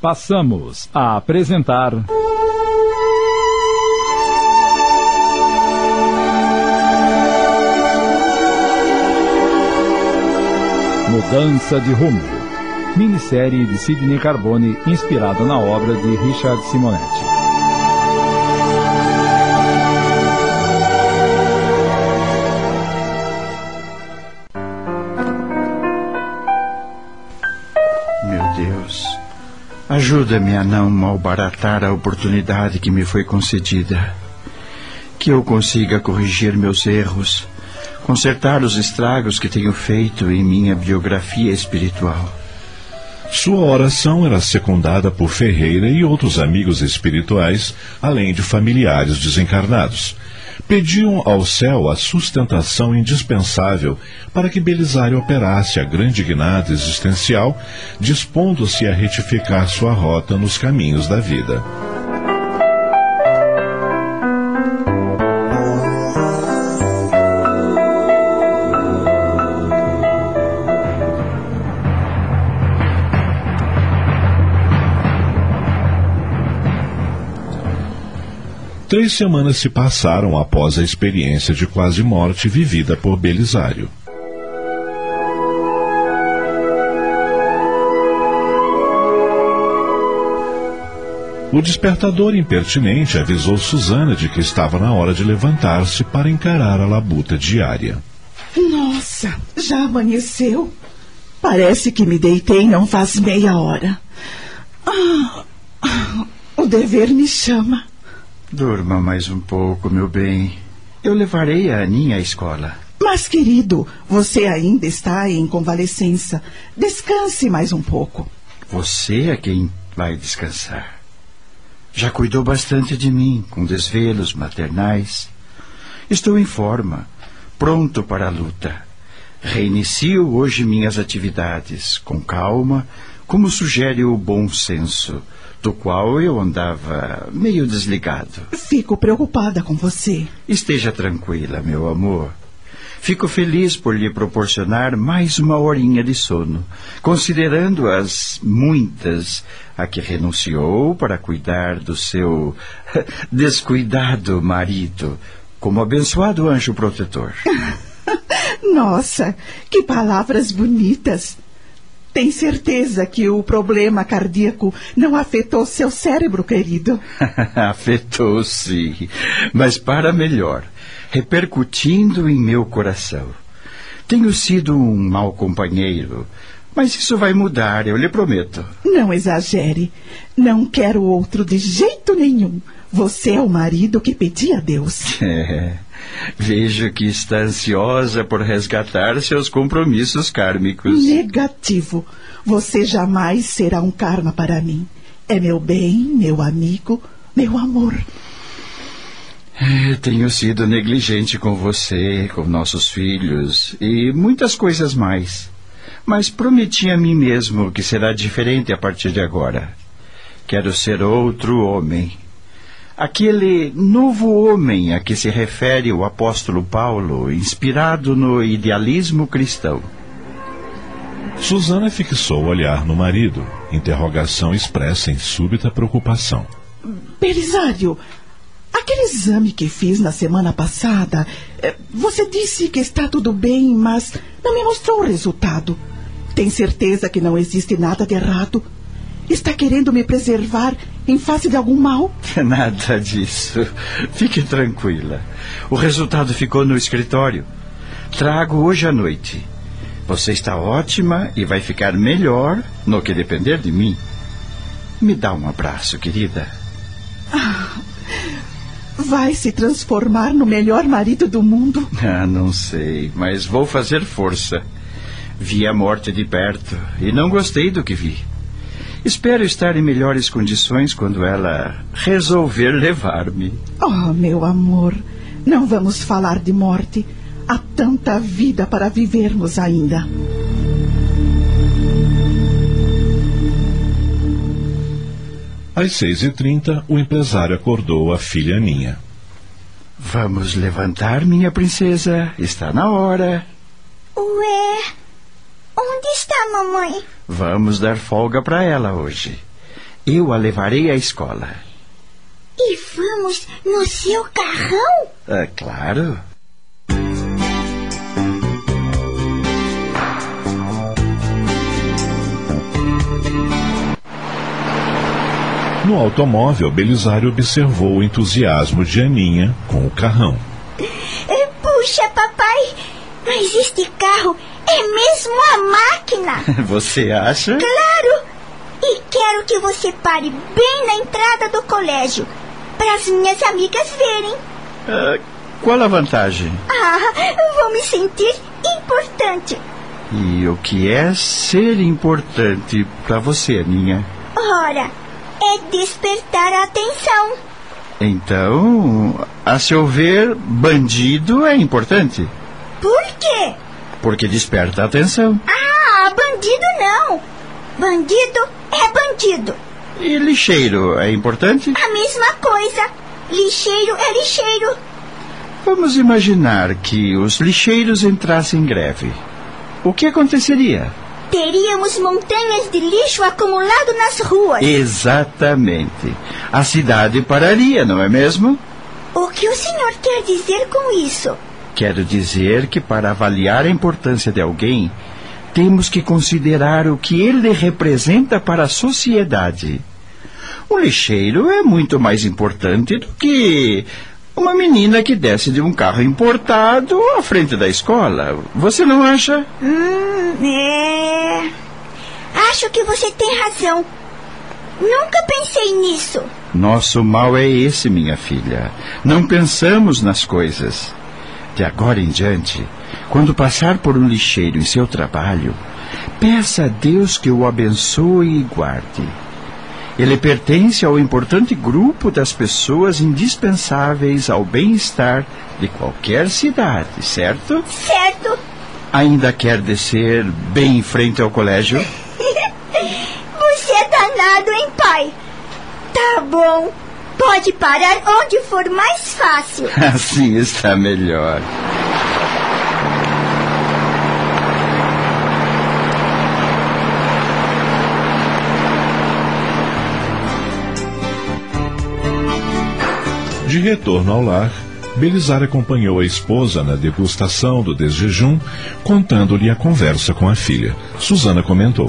Passamos a apresentar. Mudança de Rumo. Minissérie de Sidney Carbone inspirada na obra de Richard Simonetti. Ajuda-me a não malbaratar a oportunidade que me foi concedida. Que eu consiga corrigir meus erros, consertar os estragos que tenho feito em minha biografia espiritual. Sua oração era secundada por Ferreira e outros amigos espirituais, além de familiares desencarnados. Pediam ao céu a sustentação indispensável para que Belisário operasse a grande guinada existencial, dispondo-se a retificar sua rota nos caminhos da vida. Três semanas se passaram após a experiência de quase morte vivida por Belisário. O despertador impertinente avisou Susana de que estava na hora de levantar-se para encarar a labuta diária. Nossa, já amanheceu? Parece que me deitei não faz meia hora. Ah, ah, o dever me chama. Durma mais um pouco, meu bem. Eu levarei a Aninha à escola. Mas, querido, você ainda está em convalescença. Descanse mais um pouco. Você é quem vai descansar. Já cuidou bastante de mim, com desvelos maternais. Estou em forma, pronto para a luta. Reinicio hoje minhas atividades, com calma, como sugere o bom senso, do qual eu andava meio desligado. Fico preocupada com você. Esteja tranquila, meu amor. Fico feliz por lhe proporcionar mais uma horinha de sono, considerando as muitas a que renunciou para cuidar do seu descuidado marido, como abençoado anjo protetor. Nossa, que palavras bonitas! Tem certeza que o problema cardíaco não afetou seu cérebro, querido? afetou, sim, mas para melhor repercutindo em meu coração. Tenho sido um mau companheiro, mas isso vai mudar, eu lhe prometo. Não exagere. Não quero outro de jeito nenhum. Você é o marido que pedi a Deus. É. Vejo que está ansiosa por resgatar seus compromissos kármicos. Negativo. Você jamais será um karma para mim. É meu bem, meu amigo, meu amor. É, tenho sido negligente com você, com nossos filhos e muitas coisas mais. Mas prometi a mim mesmo que será diferente a partir de agora. Quero ser outro homem. Aquele novo homem a que se refere o apóstolo Paulo, inspirado no idealismo cristão. Susana fixou o olhar no marido, interrogação expressa em súbita preocupação. Belisário, Aquele exame que fiz na semana passada, eh, você disse que está tudo bem, mas não me mostrou o resultado. Tem certeza que não existe nada de errado? Está querendo me preservar em face de algum mal? Nada disso. Fique tranquila. O resultado ficou no escritório. Trago hoje à noite. Você está ótima e vai ficar melhor no que depender de mim. Me dá um abraço, querida. Ah, vai se transformar no melhor marido do mundo? Ah, não sei, mas vou fazer força. Vi a morte de perto e não gostei do que vi. Espero estar em melhores condições quando ela resolver levar-me. Oh, meu amor, não vamos falar de morte. Há tanta vida para vivermos ainda. Às seis e trinta, o empresário acordou a filha Aninha. Vamos levantar, minha princesa. Está na hora. Ué, onde está mamãe? Vamos dar folga para ela hoje. Eu a levarei à escola. E vamos no seu carrão? Ah, claro. No automóvel, Belisário observou o entusiasmo de Aninha com o carrão. Eh, Puxa, papai, mas este carro é mesmo uma máquina. Você acha? Claro! E quero que você pare bem na entrada do colégio, para as minhas amigas verem. Ah, qual a vantagem? Ah, vou me sentir importante. E o que é ser importante para você, Aninha? Ora, é despertar a atenção. Então, a seu ver, bandido é importante. Por quê? Porque desperta a atenção. Ah, bandido não. Bandido é bandido. E lixeiro é importante? A mesma coisa. Lixeiro é lixeiro. Vamos imaginar que os lixeiros entrassem em greve. O que aconteceria? Teríamos montanhas de lixo acumulado nas ruas. Exatamente. A cidade pararia, não é mesmo? O que o senhor quer dizer com isso? Quero dizer que para avaliar a importância de alguém, temos que considerar o que ele representa para a sociedade. O lixeiro é muito mais importante do que uma menina que desce de um carro importado à frente da escola. Você não acha? Hum, é. Acho que você tem razão. Nunca pensei nisso. Nosso mal é esse, minha filha. Não pensamos nas coisas. De agora em diante, quando passar por um lixeiro em seu trabalho, peça a Deus que o abençoe e guarde. Ele pertence ao importante grupo das pessoas indispensáveis ao bem-estar de qualquer cidade, certo? Certo? Ainda quer descer bem em frente ao colégio? Você é danado, hein, pai? Tá bom. Pode parar onde for mais fácil. Assim está melhor. De retorno ao lar, Belizar acompanhou a esposa na degustação do desjejum, contando-lhe a conversa com a filha. Susana comentou.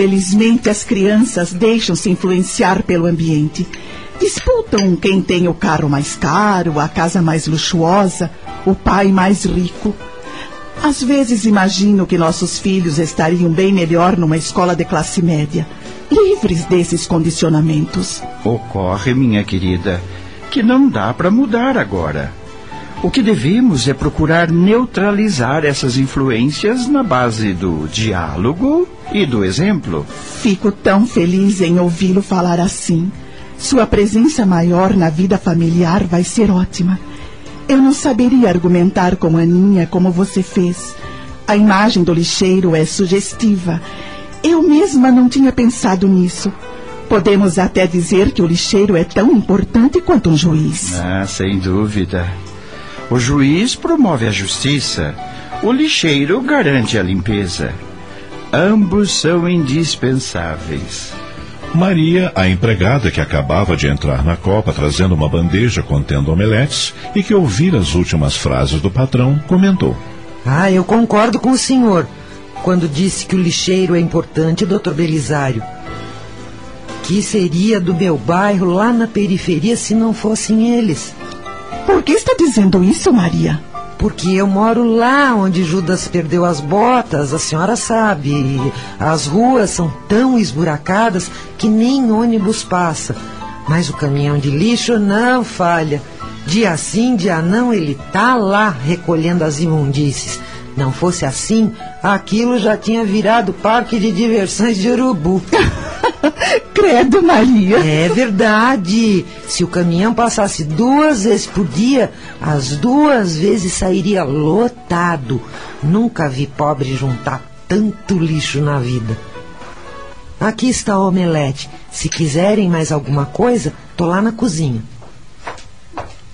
Infelizmente, as crianças deixam-se influenciar pelo ambiente. Disputam quem tem o carro mais caro, a casa mais luxuosa, o pai mais rico. Às vezes imagino que nossos filhos estariam bem melhor numa escola de classe média, livres desses condicionamentos. Ocorre, minha querida, que não dá para mudar agora. O que devemos é procurar neutralizar essas influências na base do diálogo e do exemplo. Fico tão feliz em ouvi-lo falar assim. Sua presença maior na vida familiar vai ser ótima. Eu não saberia argumentar com a Aninha como você fez. A imagem do lixeiro é sugestiva. Eu mesma não tinha pensado nisso. Podemos até dizer que o lixeiro é tão importante quanto um juiz. Ah, sem dúvida. O juiz promove a justiça. O lixeiro garante a limpeza. Ambos são indispensáveis. Maria, a empregada que acabava de entrar na copa trazendo uma bandeja contendo omeletes e que ouvira as últimas frases do patrão, comentou. Ah, eu concordo com o senhor quando disse que o lixeiro é importante, doutor Belisário. Que seria do meu bairro lá na periferia se não fossem eles? Por que está dizendo isso, Maria? Porque eu moro lá onde Judas perdeu as botas, a senhora sabe. As ruas são tão esburacadas que nem ônibus passa. Mas o caminhão de lixo não falha. Dia sim, dia não, ele tá lá recolhendo as imundícies. Não fosse assim, aquilo já tinha virado parque de diversões de urubu. Credo, Maria. É verdade. Se o caminhão passasse duas vezes por dia, as duas vezes sairia lotado. Nunca vi pobre juntar tanto lixo na vida. Aqui está o omelete. Se quiserem mais alguma coisa, tô lá na cozinha.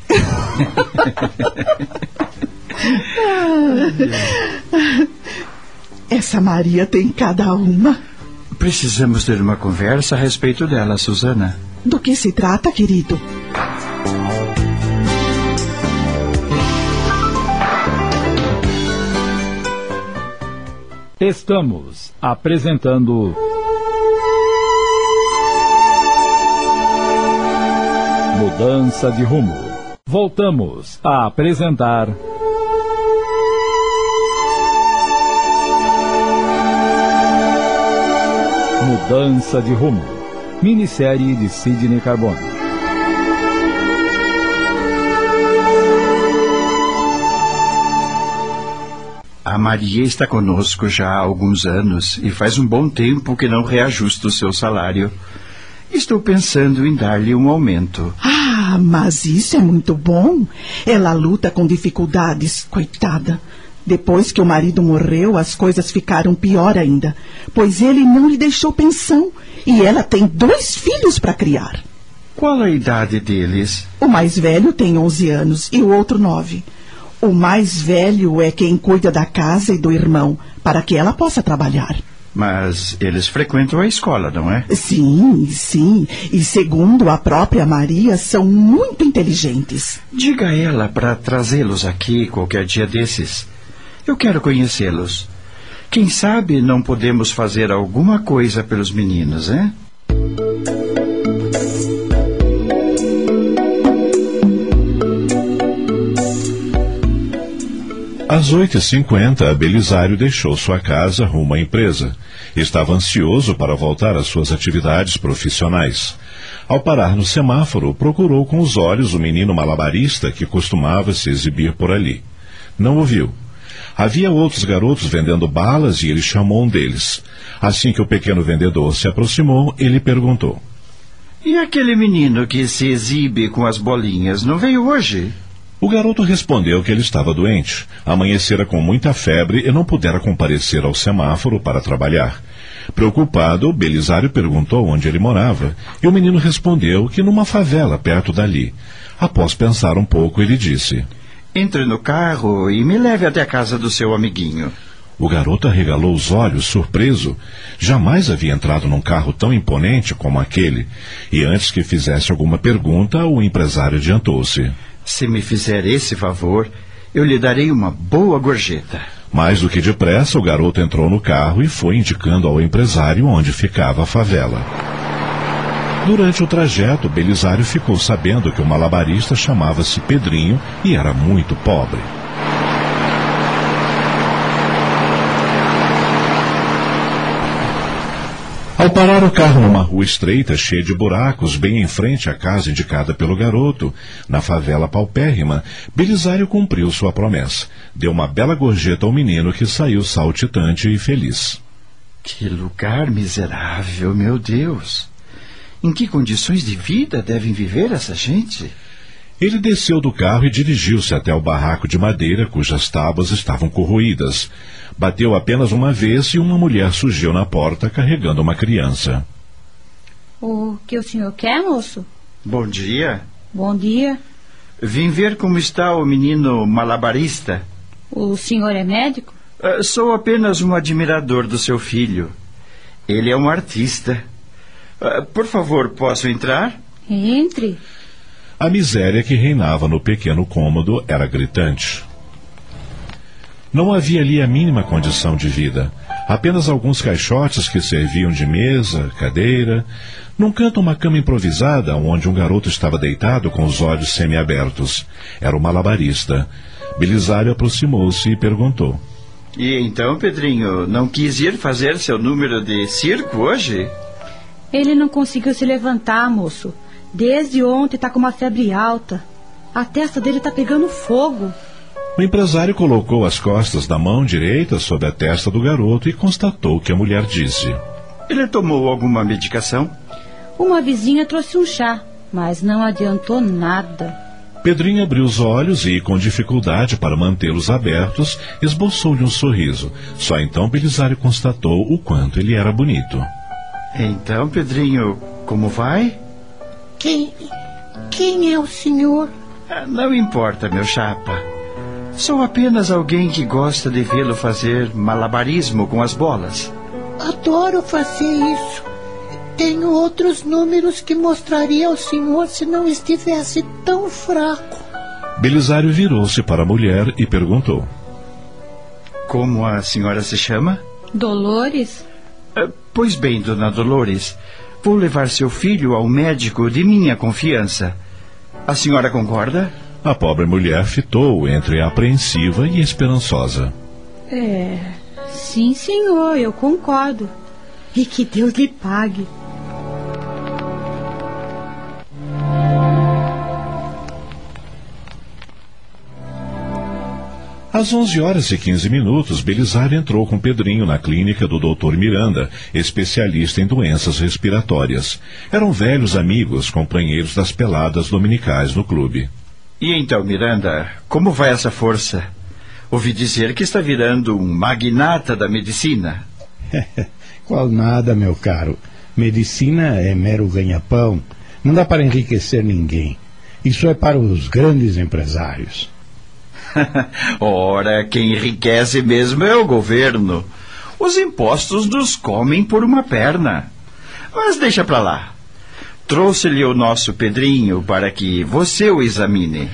Essa Maria tem cada uma. Precisamos ter uma conversa a respeito dela, Susana. Do que se trata, querido? Estamos apresentando. Mudança de rumo. Voltamos a apresentar. Mudança de rumo. Minissérie de Sidney Carbone. A Maria está conosco já há alguns anos e faz um bom tempo que não reajusta o seu salário. Estou pensando em dar-lhe um aumento. Ah, mas isso é muito bom. Ela luta com dificuldades, coitada. Depois que o marido morreu, as coisas ficaram pior ainda, pois ele não lhe deixou pensão e ela tem dois filhos para criar. Qual a idade deles? O mais velho tem 11 anos e o outro nove. O mais velho é quem cuida da casa e do irmão, para que ela possa trabalhar. Mas eles frequentam a escola, não é? Sim, sim. E segundo a própria Maria, são muito inteligentes. Diga a ela para trazê-los aqui qualquer dia desses. Eu quero conhecê-los. Quem sabe não podemos fazer alguma coisa pelos meninos, hein? Às oito e cinquenta, Belisário deixou sua casa rumo à empresa. Estava ansioso para voltar às suas atividades profissionais. Ao parar no semáforo, procurou com os olhos o menino malabarista que costumava se exibir por ali. Não o viu. Havia outros garotos vendendo balas e ele chamou um deles. Assim que o pequeno vendedor se aproximou, ele perguntou: E aquele menino que se exibe com as bolinhas não veio hoje? O garoto respondeu que ele estava doente, amanhecera com muita febre e não pudera comparecer ao semáforo para trabalhar. Preocupado, Belisário perguntou onde ele morava, e o menino respondeu que numa favela perto dali. Após pensar um pouco, ele disse: Entre no carro e me leve até a casa do seu amiguinho. O garoto arregalou os olhos, surpreso. Jamais havia entrado num carro tão imponente como aquele. E antes que fizesse alguma pergunta, o empresário adiantou-se. Se me fizer esse favor, eu lhe darei uma boa gorjeta. Mais do que depressa, o garoto entrou no carro e foi indicando ao empresário onde ficava a favela. Durante o trajeto, Belisário ficou sabendo que o malabarista chamava-se Pedrinho e era muito pobre. Ao parar o carro numa rua estreita, cheia de buracos, bem em frente à casa indicada pelo garoto, na favela paupérrima, Belisário cumpriu sua promessa. Deu uma bela gorjeta ao menino que saiu saltitante e feliz. Que lugar miserável, meu Deus! Em que condições de vida devem viver essa gente? Ele desceu do carro e dirigiu-se até o barraco de madeira cujas tábuas estavam corroídas. Bateu apenas uma vez e uma mulher surgiu na porta carregando uma criança. O que o senhor quer, moço? Bom dia. Bom dia. Vim ver como está o menino malabarista. O senhor é médico? Uh, sou apenas um admirador do seu filho. Ele é um artista. Uh, por favor, posso entrar? Entre. A miséria que reinava no pequeno cômodo era gritante. Não havia ali a mínima condição de vida. Apenas alguns caixotes que serviam de mesa, cadeira. Num canto, uma cama improvisada, onde um garoto estava deitado com os olhos semiabertos. Era o malabarista. Belisário aproximou-se e perguntou: E então, Pedrinho, não quis ir fazer seu número de circo hoje? Ele não conseguiu se levantar, moço. Desde ontem está com uma febre alta. A testa dele está pegando fogo. O empresário colocou as costas da mão direita sobre a testa do garoto e constatou que a mulher disse: Ele tomou alguma medicação? Uma vizinha trouxe um chá, mas não adiantou nada. Pedrinho abriu os olhos e, com dificuldade para mantê-los abertos, esboçou-lhe um sorriso. Só então Belisário constatou o quanto ele era bonito. Então, Pedrinho, como vai? Quem. Quem é o senhor? Ah, não importa, meu chapa. Sou apenas alguém que gosta de vê-lo fazer malabarismo com as bolas. adoro fazer isso. Tenho outros números que mostraria ao senhor se não estivesse tão fraco. Belisário virou-se para a mulher e perguntou: Como a senhora se chama? Dolores? Pois bem, dona Dolores, vou levar seu filho ao médico de minha confiança. A senhora concorda? A pobre mulher fitou entre apreensiva e esperançosa. É. Sim, senhor, eu concordo. E que Deus lhe pague. Às 11 horas e 15 minutos, Belisário entrou com Pedrinho na clínica do Dr. Miranda, especialista em doenças respiratórias. Eram velhos amigos, companheiros das peladas dominicais no clube. E então, Miranda, como vai essa força? Ouvi dizer que está virando um magnata da medicina. Qual nada, meu caro. Medicina é mero ganha-pão. Não dá para enriquecer ninguém. Isso é para os grandes empresários. Ora, quem enriquece mesmo é o governo. Os impostos nos comem por uma perna. Mas deixa pra lá. Trouxe-lhe o nosso Pedrinho para que você o examine.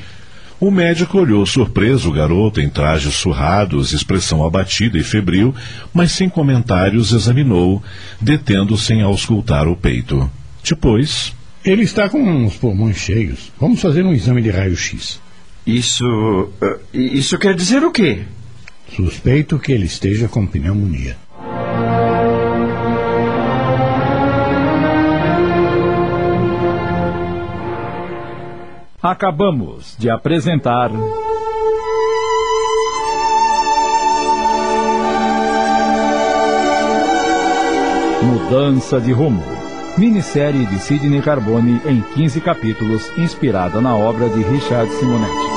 O médico olhou surpreso o garoto em trajes surrados, expressão abatida e febril, mas sem comentários examinou, detendo-se em auscultar o peito. Depois, Ele está com os pulmões cheios. Vamos fazer um exame de raio-x. Isso. eh, Isso quer dizer o quê? Suspeito que ele esteja com pneumonia. Acabamos de apresentar. Mudança de Rumo. Minissérie de Sidney Carbone em 15 capítulos, inspirada na obra de Richard Simonetti.